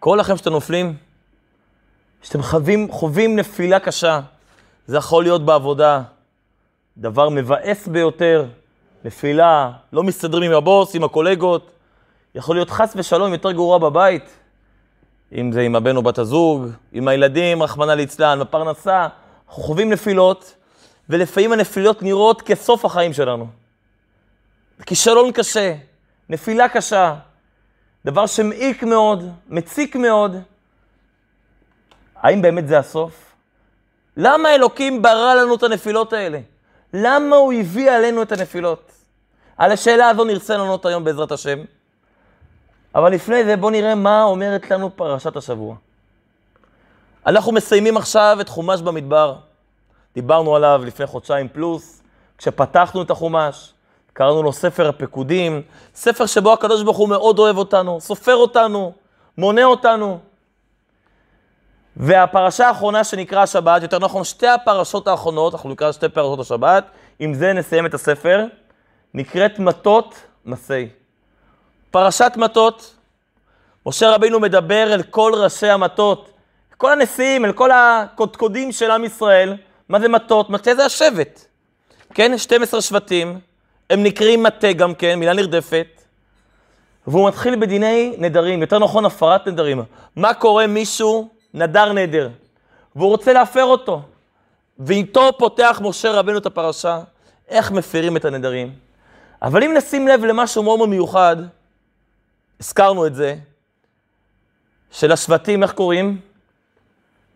קורה לכם שאתם נופלים? שאתם חווים, חווים נפילה קשה. זה יכול להיות בעבודה, דבר מבאס ביותר, נפילה, לא מסתדרים עם הבוס, עם הקולגות. יכול להיות חס ושלום יותר גרוע בבית, אם זה עם הבן או בת הזוג, עם הילדים, רחמנא ליצלן, בפרנסה. אנחנו חווים נפילות, ולפעמים הנפילות נראות כסוף החיים שלנו. כישלון קשה, נפילה קשה, דבר שמעיק מאוד, מציק מאוד. האם באמת זה הסוף? למה אלוקים ברא לנו את הנפילות האלה? למה הוא הביא עלינו את הנפילות? על השאלה הזו נרצה לענות היום בעזרת השם. אבל לפני זה בואו נראה מה אומרת לנו פרשת השבוע. אנחנו מסיימים עכשיו את חומש במדבר. דיברנו עליו לפני חודשיים פלוס, כשפתחנו את החומש, קראנו לו ספר הפקודים, ספר שבו הקדוש ברוך הוא מאוד אוהב אותנו, סופר אותנו, מונה אותנו. והפרשה האחרונה שנקרא השבת, יותר נכון שתי הפרשות האחרונות, אנחנו נקרא שתי פרשות השבת, עם זה נסיים את הספר, נקראת מטות מסי. פרשת מטות, משה רבינו מדבר אל כל ראשי המטות, כל הנשיאים, אל כל הקודקודים של עם ישראל. מה זה מטות? מטה זה השבט. כן, 12 שבטים, הם נקראים מטה גם כן, מילה נרדפת. והוא מתחיל בדיני נדרים, יותר נכון הפרת נדרים. מה קורה מישהו נדר נדר, והוא רוצה להפר אותו. ואיתו פותח משה רבנו את הפרשה, איך מפרים את הנדרים. אבל אם נשים לב למשהו מאוד מאוד מיוחד, הזכרנו את זה, שלשבטים, איך קוראים?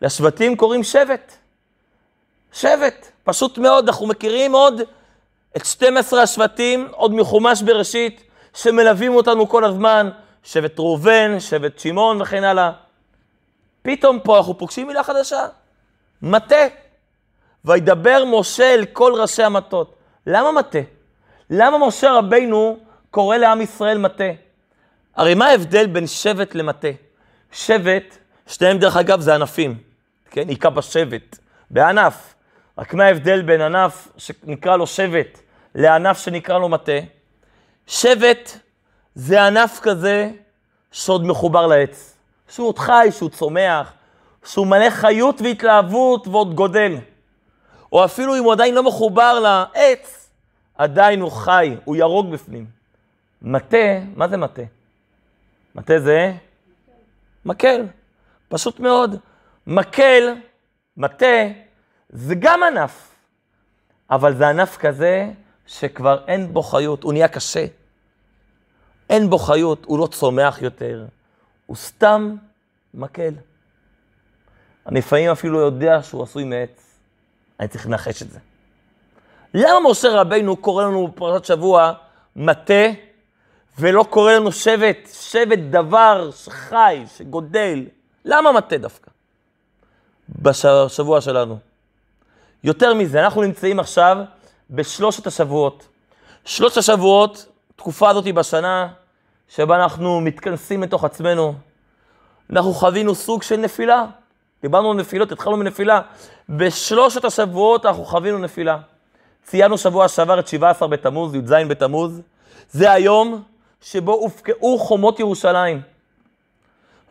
לשבטים קוראים שבט. שבט, פשוט מאוד, אנחנו מכירים עוד את 12 השבטים, עוד מחומש בראשית, שמלווים אותנו כל הזמן, שבט ראובן, שבט שמעון וכן הלאה. פתאום פה אנחנו פוגשים מילה חדשה, מטה. וידבר משה אל כל ראשי המטות. למה מטה? למה משה רבינו קורא לעם ישראל מטה? הרי מה ההבדל בין שבט למטה? שבט, שניהם דרך אגב זה ענפים, כן? היכה בשבט, בענף. רק מה ההבדל בין ענף שנקרא לו שבט לענף שנקרא לו מטה? שבט זה ענף כזה שעוד מחובר לעץ. שהוא עוד חי, שהוא צומח, שהוא מלא חיות והתלהבות ועוד גודל. או אפילו אם הוא עדיין לא מחובר לעץ, עדיין הוא חי, הוא ירוק בפנים. מטה, מה זה מטה? מטה זה מקל, פשוט מאוד. מקל, מטה, זה גם ענף, אבל זה ענף כזה שכבר אין בו חיות, הוא נהיה קשה. אין בו חיות, הוא לא צומח יותר, הוא סתם מקל. אני לפעמים אפילו יודע שהוא עשוי מעץ, אני צריך לנחש את זה. למה משה רבינו קורא לנו בפרשת שבוע מטה, ולא קורא לנו שבט, שבט דבר שחי, שגודל? למה מטה דווקא? בשבוע שלנו. יותר מזה, אנחנו נמצאים עכשיו בשלושת השבועות. שלושת השבועות, תקופה הזאת בשנה, שבה אנחנו מתכנסים לתוך עצמנו. אנחנו חווינו סוג של נפילה. דיברנו על נפילות, התחלנו מנפילה. בשלושת השבועות אנחנו חווינו נפילה. ציינו שבוע שעבר את 17 בתמוז, י"ז בתמוז. זה היום שבו הופקעו חומות ירושלים.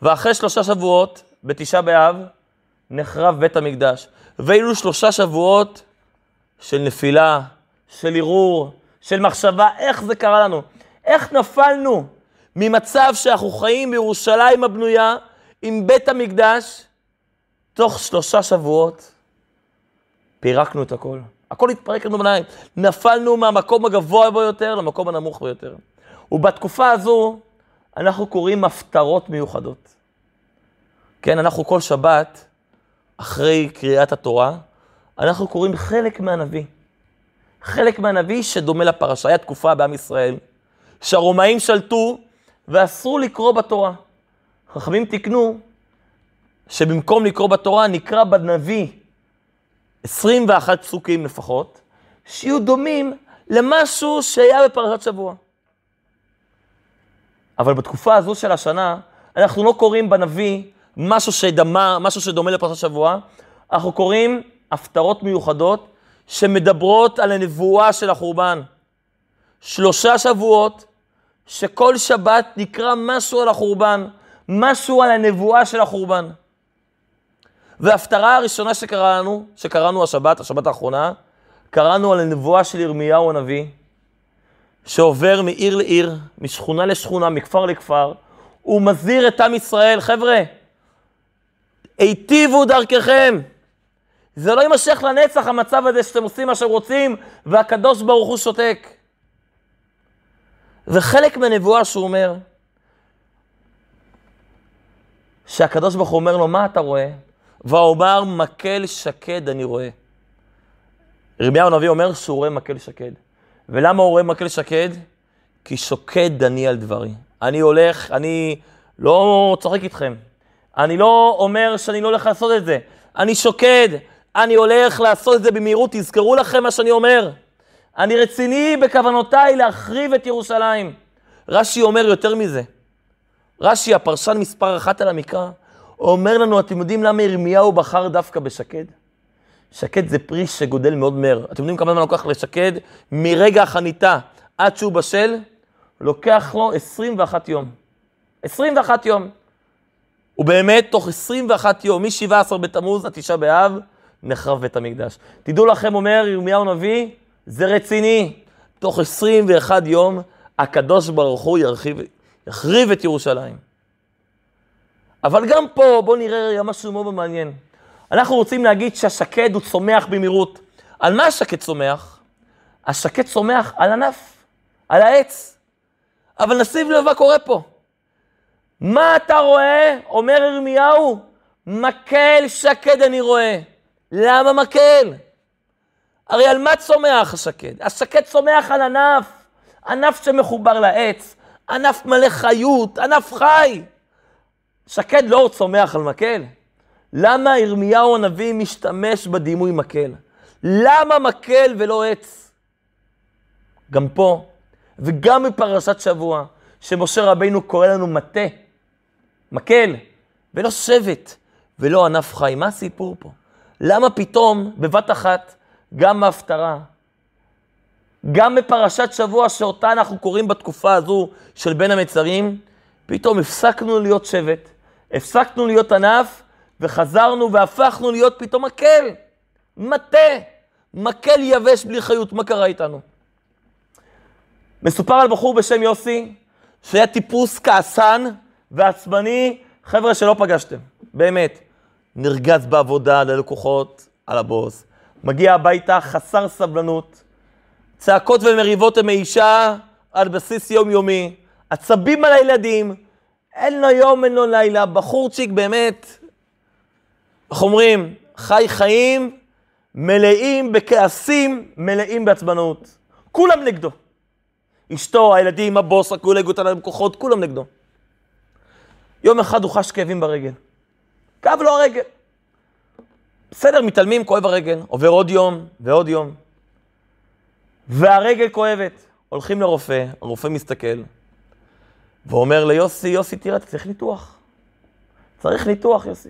ואחרי שלושה שבועות, בתשעה באב, נחרב בית המקדש. ואילו שלושה שבועות של נפילה, של ערעור, של מחשבה, איך זה קרה לנו? איך נפלנו ממצב שאנחנו חיים בירושלים הבנויה עם בית המקדש, תוך שלושה שבועות פירקנו את הכל. הכל התפרק לנו בניים. נפלנו מהמקום הגבוה ביותר למקום הנמוך ביותר. ובתקופה הזו אנחנו קוראים הפטרות מיוחדות. כן, אנחנו כל שבת, אחרי קריאת התורה, אנחנו קוראים חלק מהנביא. חלק מהנביא שדומה לפרשה. היה תקופה בעם ישראל שהרומאים שלטו ואסור לקרוא בתורה. חכמים תיקנו שבמקום לקרוא בתורה נקרא בנביא 21 פסוקים לפחות, שיהיו דומים למשהו שהיה בפרשת שבוע. אבל בתקופה הזו של השנה, אנחנו לא קוראים בנביא משהו שדמה, משהו שדומה לפרשת שבוע, אנחנו קוראים הפטרות מיוחדות שמדברות על הנבואה של החורבן. שלושה שבועות שכל שבת נקרא משהו על החורבן, משהו על הנבואה של החורבן. וההפטרה הראשונה שקראנו, שקראנו השבת, השבת האחרונה, קראנו על הנבואה של ירמיהו הנביא, שעובר מעיר לעיר, משכונה לשכונה, מכפר לכפר, הוא מזהיר את עם ישראל, חבר'ה, היטיבו דרככם. זה לא יימשך לנצח המצב הזה שאתם עושים מה שרוצים, והקדוש ברוך הוא שותק. וחלק מהנבואה שהוא אומר, שהקדוש ברוך הוא אומר לו, מה אתה רואה? ואומר, מקל שקד אני רואה. ירמיהו הנביא אומר שהוא רואה מקל שקד. ולמה הוא רואה מקל שקד? כי שוקד אני על דברי. אני הולך, אני לא צוחק איתכם. אני לא אומר שאני לא הולך לעשות את זה. אני שוקד, אני הולך לעשות את זה במהירות. תזכרו לכם מה שאני אומר. אני רציני בכוונותיי להחריב את ירושלים. רש"י אומר יותר מזה. רש"י, הפרשן מספר אחת על המקרא, אומר לנו, אתם יודעים למה ירמיהו בחר דווקא בשקד? שקד זה פרי שגודל מאוד מהר. אתם יודעים כמה זמן לוקח לשקד מרגע החניתה עד שהוא בשל? לוקח לו 21 יום. 21 יום. ובאמת, תוך 21 יום, מ-17 בתמוז עד תשעה באב, נחרב בית המקדש. תדעו לכם, אומר ירמיהו נביא, זה רציני. תוך 21 יום, הקדוש ברוך הוא ירחיב, יחריב את ירושלים. אבל גם פה, בואו נראה משהו מאוד מעניין. אנחנו רוצים להגיד שהשקד הוא צומח במהירות. על מה השקד צומח? השקד צומח על ענף, על העץ. אבל נשים לב מה קורה פה. מה אתה רואה? אומר ירמיהו, מקל שקד אני רואה. למה מקל? הרי על מה צומח השקד? השקד צומח על ענף, ענף שמחובר לעץ, ענף מלא חיות, ענף חי. שקד לא צומח על מקל. למה ירמיהו הנביא משתמש בדימוי מקל? למה מקל ולא עץ? גם פה, וגם בפרשת שבוע, שמשה רבינו קורא לנו מטה, מקל, ולא שבט, ולא ענף חי. מה הסיפור פה? למה פתאום, בבת אחת, גם בהפטרה, גם בפרשת שבוע שאותה אנחנו קוראים בתקופה הזו של בין המצרים, פתאום הפסקנו להיות שבט, הפסקנו להיות ענף, וחזרנו והפכנו להיות פתאום מקל, מטה, מקל יבש בלי חיות. מה קרה איתנו? מסופר על בחור בשם יוסי, שהיה טיפוס כעסן ועצבני, חבר'ה שלא פגשתם, באמת. נרגז בעבודה, ללקוחות, על הבוס. מגיע הביתה חסר סבלנות, צעקות ומריבות עם האישה על בסיס יומיומי, עצבים על הילדים, אין לו יום, אין לו לילה, בחורצ'יק באמת, איך אומרים? חי חיים מלאים בכעסים, מלאים בעצבנות. כולם נגדו. אשתו, הילדים, הבוס, הקולגות הלקוחות, כולם נגדו. יום אחד הוא חש כאבים ברגל. כאב לו הרגל. בסדר, מתעלמים, כואב הרגל. עובר עוד יום ועוד יום. והרגל כואבת. הולכים לרופא, הרופא מסתכל, ואומר ליוסי, יוסי, תראה, אתה צריך ניתוח. צריך ניתוח, יוסי.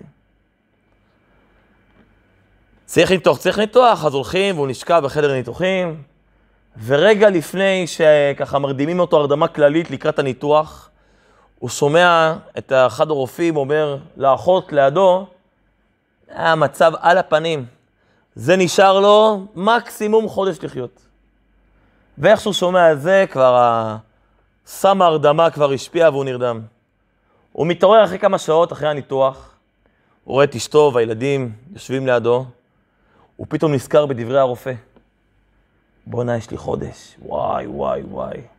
צריך ניתוח, צריך ניתוח, אז הולכים והוא נשקע בחדר ניתוחים, ורגע לפני שככה מרדימים אותו הרדמה כללית לקראת הניתוח, הוא שומע את אחד הרופאים אומר לאחות לידו, אה, מצב על הפנים. זה נשאר לו מקסימום חודש לחיות. ואיך שהוא שומע את זה, כבר סם ההרדמה כבר השפיע והוא נרדם. הוא מתעורר אחרי כמה שעות, אחרי הניתוח, הוא רואה את אשתו והילדים יושבים לידו, הוא פתאום נזכר בדברי הרופא. בואנה, יש לי חודש. וואי, וואי, וואי.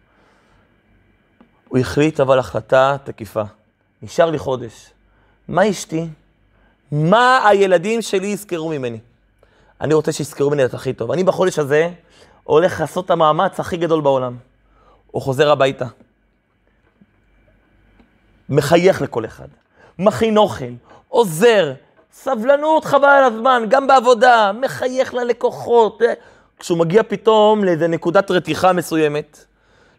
הוא החליט אבל החלטה תקיפה. נשאר לי חודש. מה אשתי? מה הילדים שלי יזכרו ממני? אני רוצה שיזכרו ממני את הכי טוב. אני בחודש הזה הולך לעשות את המאמץ הכי גדול בעולם. הוא חוזר הביתה. מחייך לכל אחד. מכין אוכל, עוזר, סבלנות חבל על הזמן, גם בעבודה, מחייך ללקוחות. כשהוא מגיע פתאום לאיזה נקודת רתיחה מסוימת,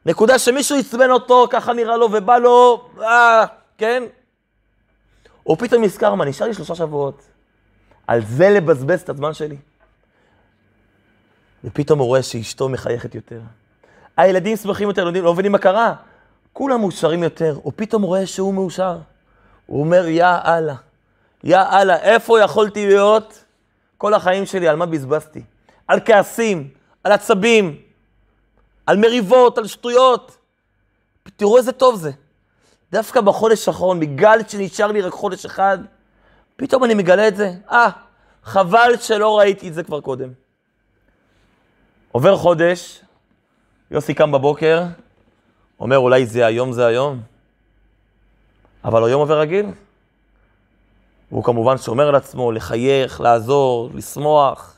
נקודה שמישהו עצבן אותו, ככה נראה לו ובא לו, אה, כן? הוא פתאום נזכר, מה, נשאר לי שלושה שבועות. על זה לבזבז את הזמן שלי. ופתאום הוא רואה שאשתו מחייכת יותר. הילדים שמחים יותר, לא מבינים מה קרה. כולם מאושרים יותר, או פתאום הוא רואה שהוא מאושר. הוא אומר, יא אללה, יא אללה, איפה יכולתי להיות כל החיים שלי? על מה בזבזתי? על כעסים, על עצבים, על מריבות, על שטויות. תראו איזה טוב זה. דווקא בחודש האחרון, בגלל שנשאר לי רק חודש אחד, פתאום אני מגלה את זה. אה, חבל שלא ראיתי את זה כבר קודם. עובר חודש, יוסי קם בבוקר, אומר, אולי זה היום זה היום, אבל היום עובר רגיל. והוא כמובן שומר על עצמו, לחייך, לעזור, לשמוח.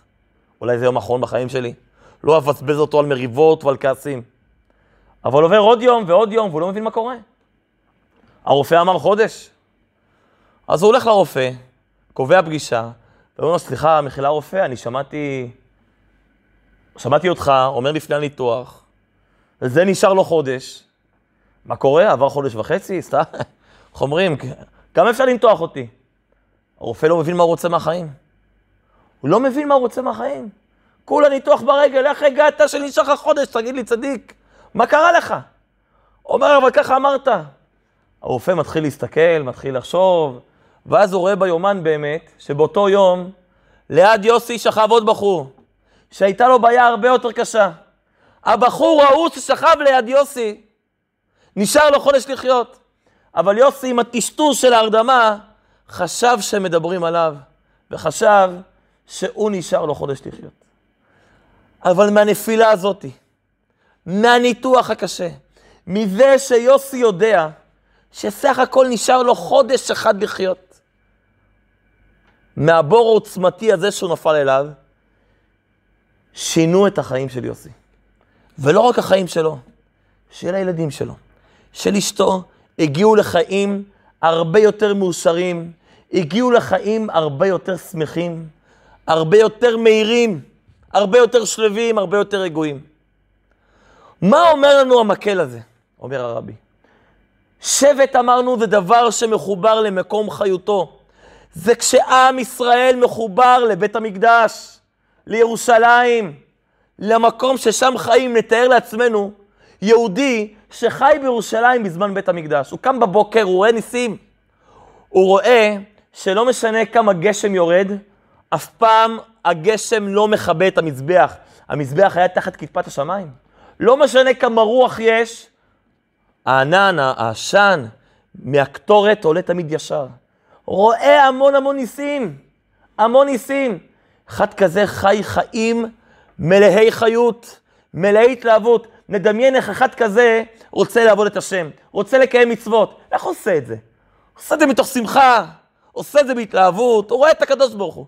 אולי זה יום אחרון בחיים שלי. לא אבזבז אותו על מריבות ועל כעסים. אבל עובר עוד יום ועוד יום, והוא לא מבין מה קורה. הרופא אמר חודש. אז הוא הולך לרופא, קובע פגישה, ואומר לו, סליחה, מחילה רופא, אני שמעתי... שמעתי אותך, אומר לפני הניתוח, וזה נשאר לו חודש. מה קורה? עבר חודש וחצי? סתם, איך אומרים? כמה אפשר לנתוח אותי? הרופא לא מבין מה הוא רוצה מהחיים. הוא לא מבין מה הוא רוצה מהחיים. כולה ניתוח ברגל, איך הגעת שנשאר לך חודש? תגיד לי, צדיק, מה קרה לך? אומר, אבל ככה אמרת. הרופא מתחיל להסתכל, מתחיל לחשוב, ואז הוא רואה ביומן באמת, שבאותו יום, ליד יוסי שכב עוד בחור, שהייתה לו בעיה הרבה יותר קשה. הבחור ההוא ששכב ליד יוסי, נשאר לו חודש לחיות. אבל יוסי עם הטשטוש של ההרדמה, חשב שמדברים עליו, וחשב שהוא נשאר לו חודש לחיות. אבל מהנפילה הזאתי, מהניתוח הקשה, מזה שיוסי יודע שסך הכל נשאר לו חודש אחד לחיות, מהבור העוצמתי הזה שהוא נפל אליו, שינו את החיים של יוסי. ולא רק החיים שלו, של הילדים שלו, של אשתו, הגיעו לחיים הרבה יותר מאושרים, הגיעו לחיים הרבה יותר שמחים, הרבה יותר מהירים, הרבה יותר שלווים, הרבה יותר רגועים. מה אומר לנו המקל הזה? אומר הרבי. שבט אמרנו זה דבר שמחובר למקום חיותו. זה כשעם ישראל מחובר לבית המקדש, לירושלים, למקום ששם חיים, נתאר לעצמנו, יהודי שחי בירושלים בזמן בית המקדש. הוא קם בבוקר, הוא רואה ניסים. הוא רואה שלא משנה כמה גשם יורד, אף פעם הגשם לא מכבה את המזבח. המזבח היה תחת כתפת השמיים. לא משנה כמה רוח יש, הענן, העשן, מהקטורת עולה תמיד ישר. רואה המון המון ניסים, המון ניסים. אחד כזה חי חיים מלאי חיות, מלאי התלהבות. נדמיין איך אחד כזה רוצה לעבוד את השם, רוצה לקיים מצוות. איך עושה את זה? עושה את זה מתוך שמחה, עושה את זה בהתלהבות, הוא רואה את הקדוש ברוך הוא.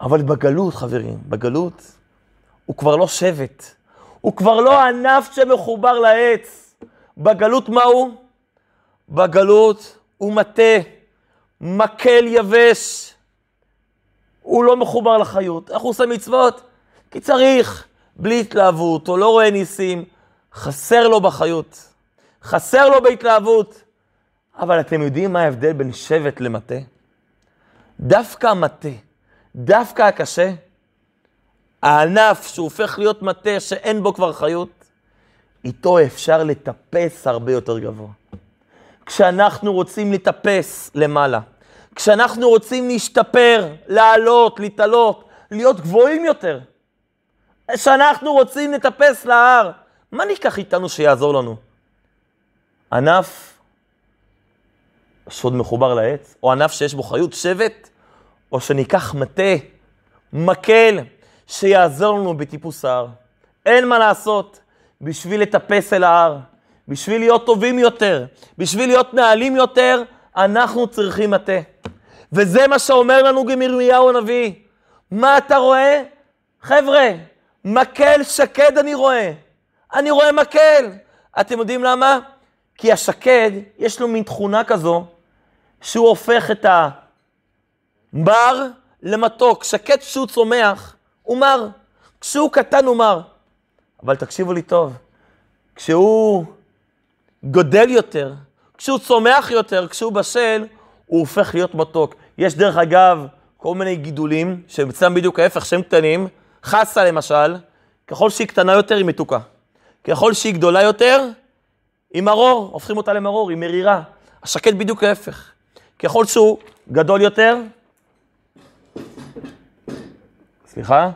אבל בגלות, חברים, בגלות, הוא כבר לא שבט. הוא כבר לא ענף שמחובר לעץ. בגלות מה הוא? בגלות הוא מטה, מקל יבש. הוא לא מחובר לחיות. איך הוא עושה מצוות? כי צריך, בלי התלהבות, הוא לא רואה ניסים, חסר לו בחיות, חסר לו בהתלהבות. אבל אתם יודעים מה ההבדל בין שבט למטה? דווקא המטה, דווקא הקשה, הענף שהופך להיות מטה שאין בו כבר חיות, איתו אפשר לטפס הרבה יותר גבוה. כשאנחנו רוצים לטפס למעלה, כשאנחנו רוצים להשתפר, לעלות, להתעלות, להיות גבוהים יותר, כשאנחנו רוצים לטפס להר, מה ניקח איתנו שיעזור לנו? ענף שעוד מחובר לעץ, או ענף שיש בו חיות, שבט, או שניקח מטה, מקל, שיעזור לנו בטיפוס ההר. אין מה לעשות בשביל לטפס אל ההר, בשביל להיות טובים יותר, בשביל להיות נעלים יותר, אנחנו צריכים מטה. וזה מה שאומר לנו גם ירמיהו הנביא. מה אתה רואה? חבר'ה, מקל שקד אני רואה. אני רואה מקל. אתם יודעים למה? כי השקד, יש לו מין תכונה כזו, שהוא הופך את המר למתוק. שקד כשהוא צומח, הוא מר. כשהוא קטן הוא מר. אבל תקשיבו לי טוב, כשהוא גודל יותר, כשהוא צומח יותר, כשהוא בשל, הוא הופך להיות מתוק. יש דרך אגב כל מיני גידולים, אצלם בדיוק ההפך, שהם קטנים, חסה למשל, ככל שהיא קטנה יותר היא מתוקה. ככל שהיא גדולה יותר, היא מרור, הופכים אותה למרור, היא מרירה. השקט בדיוק ההפך. ככל שהוא גדול יותר, סליחה,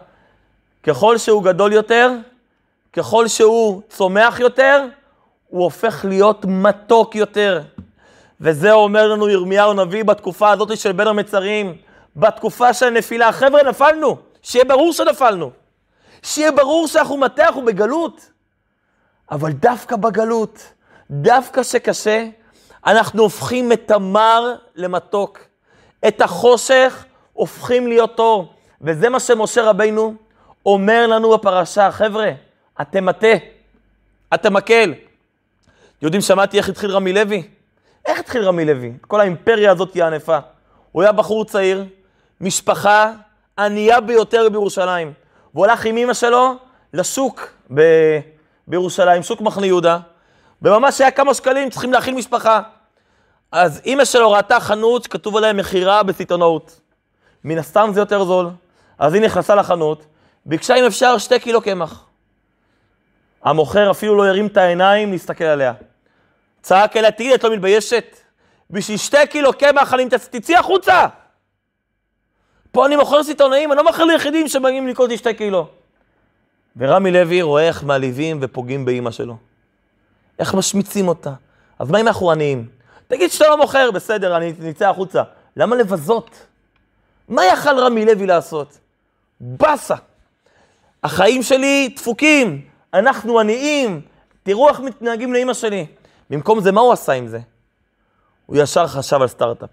ככל שהוא גדול יותר, ככל שהוא צומח יותר, הוא הופך להיות מתוק יותר. וזה אומר לנו ירמיהו הנביא בתקופה הזאת של בין המצרים, בתקופה של הנפילה. חבר'ה, נפלנו, שיהיה ברור שנפלנו. שיהיה ברור שאנחנו מטה, אנחנו בגלות. אבל דווקא בגלות, דווקא שקשה, אנחנו הופכים את המר למתוק. את החושך הופכים להיות אור. וזה מה שמשה רבינו אומר לנו בפרשה, חבר'ה, אתם מטה, אתם מקל. יודעים, שמעתי איך התחיל רמי לוי? איך התחיל רמי לוי? כל האימפריה הזאת היא ענפה. הוא היה בחור צעיר, משפחה ענייה ביותר בירושלים. והוא הלך עם אמא שלו לשוק ב... בירושלים, שוק מחנה יהודה, וממש היה כמה שקלים, צריכים להכין משפחה. אז אמא שלו ראתה חנות שכתוב עליה מכירה בסיטונאות. מן הסתם זה יותר זול. אז היא נכנסה לחנות, ביקשה אם אפשר שתי קילו קמח. המוכר אפילו לא הרים את העיניים להסתכל עליה. צעק אליה, תגידי, את לא מתביישת? בשביל שתי קילו קמח אני תצאי החוצה! פה אני מוכר סיטונאים, אני לא מוכר ליחידים שבאים לי שתי קילו. ורמי לוי רואה איך מעליבים ופוגעים באימא שלו. איך משמיצים אותה. אז מה אם אנחנו עניים? תגיד שאתה לא מוכר, בסדר, אני נצא החוצה. למה לבזות? מה יכל רמי לוי לעשות? באסה. החיים שלי דפוקים, אנחנו עניים, תראו איך מתנהגים לאימא שלי. במקום זה, מה הוא עשה עם זה? הוא ישר חשב על סטארט-אפ.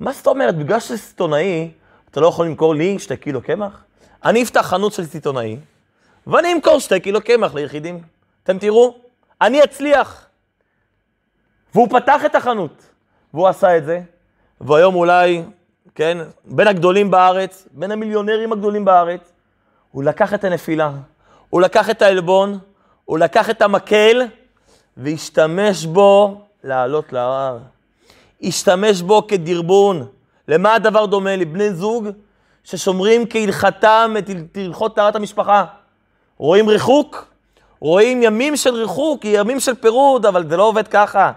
מה זאת אומרת? בגלל שזה סיטונאי, אתה לא יכול למכור לי שתי קילו קמח? אני אפתח חנות של סיטונאי, ואני אמכור שתי קילו קמח ליחידים. אתם תראו, אני אצליח. והוא פתח את החנות, והוא עשה את זה, והיום אולי, כן, בין הגדולים בארץ, בין המיליונרים הגדולים בארץ, הוא לקח את הנפילה, הוא לקח את העלבון, הוא לקח את המקל, והשתמש בו לעלות להר. השתמש בו כדרבון. למה הדבר דומה? לבני זוג ששומרים כהלכתם את הלכות טהרת המשפחה. רואים ריחוק, רואים ימים של ריחוק, ימים של פירוד, אבל זה לא עובד ככה.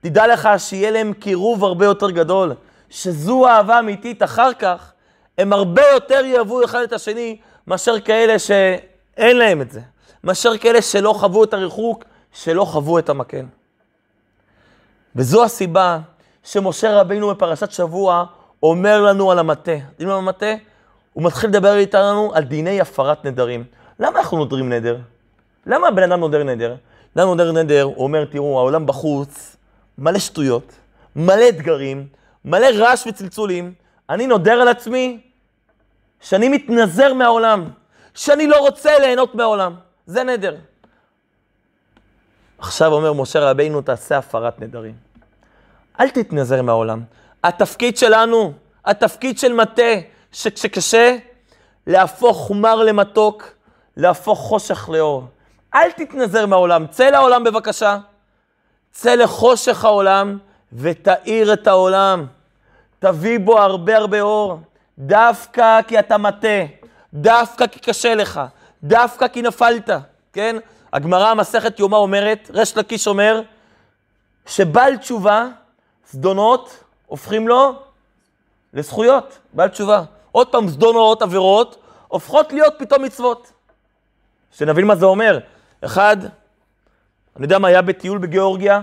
תדע לך שיהיה להם קירוב הרבה יותר גדול, שזו אהבה אמיתית אחר כך, הם הרבה יותר יאהבו אחד את השני מאשר כאלה שאין להם את זה, מאשר כאלה שלא חוו את הריחוק, שלא חוו את המקל. וזו הסיבה שמשה רבינו בפרשת שבוע אומר לנו על המטה. יודעים מה המטה? הוא מתחיל לדבר איתנו על דיני הפרת נדרים. למה אנחנו נודרים נדר? למה הבן אדם נודר נדר? אדם נודר נדר, הוא אומר, תראו, העולם בחוץ מלא שטויות, מלא אתגרים, מלא רעש וצלצולים. אני נודר על עצמי שאני מתנזר מהעולם, שאני לא רוצה ליהנות מהעולם. זה נדר. עכשיו אומר משה רבינו, תעשה הפרת נדרים. אל תתנזר מהעולם. התפקיד שלנו, התפקיד של מטה, שכשקשה, להפוך חומר למתוק, להפוך חושך לאור. אל תתנזר מהעולם, צא לעולם בבקשה. צא לחושך העולם ותאיר את העולם. תביא בו הרבה הרבה אור, דווקא כי אתה מטה, דווקא כי קשה לך, דווקא כי נפלת, כן? הגמרא, מסכת יומא אומרת, ריש לקיש אומר, שבעל תשובה, זדונות, הופכים לו לזכויות, בעל תשובה. עוד פעם, זדונות, עבירות, הופכות להיות פתאום מצוות. שנבין מה זה אומר. אחד, אני יודע מה, היה בטיול בגיאורגיה,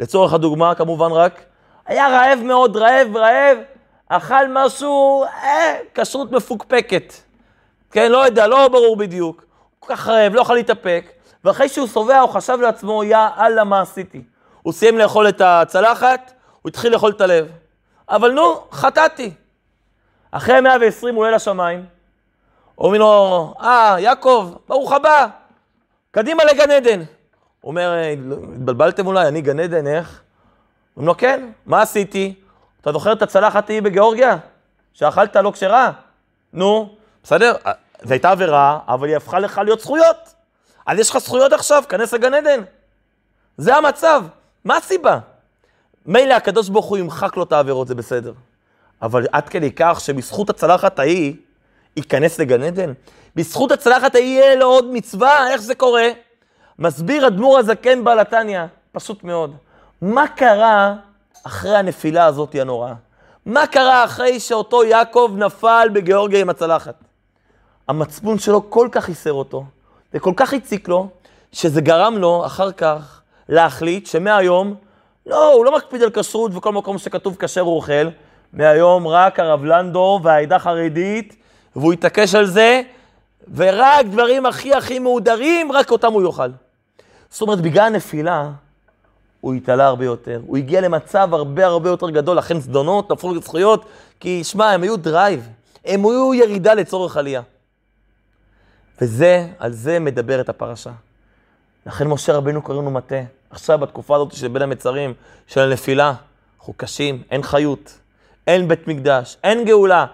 לצורך הדוגמה כמובן רק, היה רעב מאוד, רעב, רעב, אכל משהו, אה, כשרות מפוקפקת. כן, לא יודע, לא ברור בדיוק. כל כך רעב, לא יכול להתאפק, ואחרי שהוא שבע הוא חשב לעצמו, יא אללה, מה עשיתי? הוא סיים לאכול את הצלחת, הוא התחיל לאכול את הלב. אבל נו, חטאתי. אחרי 120 הוא עולה לשמיים, אומרים לו, אה, יעקב, ברוך הבא, קדימה לגן עדן. אומר, התבלבלתם אולי, אני גן עדן, איך? אומרים לו, כן, מה עשיתי? אתה זוכר את הצלחת ההיא בגיאורגיה? שאכלת לא כשרה? נו, בסדר, זו הייתה עבירה, אבל היא הפכה לך להיות זכויות. אז יש לך זכויות עכשיו, כנס לגן עדן. זה המצב. מה הסיבה? מילא הקדוש ברוך הוא ימחק לו את העבירות, זה בסדר. אבל עד כדי כך שבזכות הצלחת ההיא, ייכנס לגן עדן? בזכות הצלחת ההיא יהיה לו עוד מצווה? איך זה קורה? מסביר אדמו"ר הזקן בעל התניא, פשוט מאוד. מה קרה אחרי הנפילה הזאת הנוראה? מה קרה אחרי שאותו יעקב נפל בגיאורגיה עם הצלחת? המצפון שלו כל כך חיסר אותו, וכל כך הציק לו, שזה גרם לו אחר כך להחליט שמהיום, לא, הוא לא מקפיד על כשרות וכל מקום שכתוב כשר הוא אוכל, מהיום רק הרב לנדו והעדה החרדית, והוא יתעקש על זה, ורק דברים הכי הכי מהודרים, רק אותם הוא יאכל. זאת אומרת, בגלל הנפילה, הוא התעלה הרבה יותר. הוא הגיע למצב הרבה הרבה יותר גדול, לכן זדונות הפכו לזכויות, כי שמע, הם היו drive, הם היו ירידה לצורך עלייה. וזה, על זה מדברת הפרשה. לכן משה רבנו קוראים לו מטה. עכשיו, בתקופה הזאת של בין המצרים, של הנפילה, אנחנו קשים, אין חיות, אין בית מקדש, אין גאולה.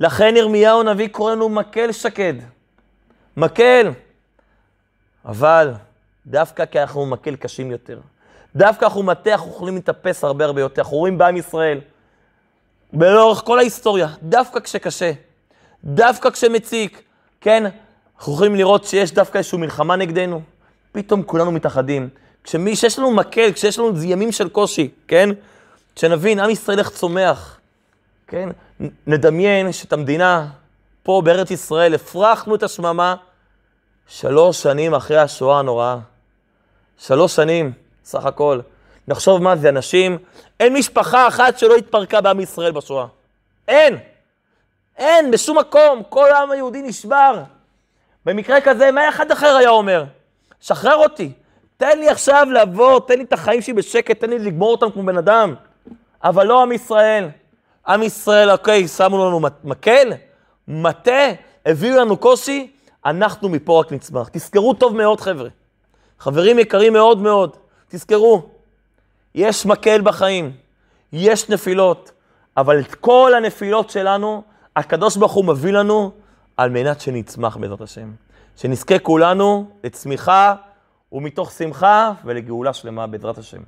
לכן ירמיהו הנביא קורא לנו מקל שקד. מקל. אבל דווקא כי אנחנו מקל קשים יותר. דווקא אנחנו מטה, אנחנו יכולים להתאפס הרבה הרבה יותר. אנחנו רואים בעם ישראל, לאורך כל ההיסטוריה, דווקא כשקשה, דווקא כשמציק, כן, אנחנו יכולים לראות שיש דווקא איזושהי מלחמה נגדנו, פתאום כולנו מתאחדים. כשמי, כשיש לנו מקל, כשיש לנו ימים של קושי, כן? שנבין, עם ישראל איך צומח, כן? נדמיין שאת המדינה, פה בארץ ישראל, הפרחנו את השממה שלוש שנים אחרי השואה הנוראה. שלוש שנים, סך הכל. נחשוב מה זה, אנשים, אין משפחה אחת שלא התפרקה בעם ישראל בשואה. אין. אין, בשום מקום. כל העם היהודי נשבר. במקרה כזה, מה אחד אחר היה אומר? שחרר אותי. תן לי עכשיו לבוא, תן לי את החיים שלי בשקט, תן לי לגמור אותם כמו בן אדם. אבל לא עם ישראל. עם ישראל, אוקיי, שמו לנו מקל, מטה, הביאו לנו קושי, אנחנו מפה רק נצמח. תזכרו טוב מאוד, חבר'ה. חברים יקרים מאוד מאוד, תזכרו, יש מקל בחיים, יש נפילות, אבל את כל הנפילות שלנו, הקדוש ברוך הוא מביא לנו על מנת שנצמח בעזרת השם. שנזכה כולנו לצמיחה ומתוך שמחה ולגאולה שלמה בעזרת השם.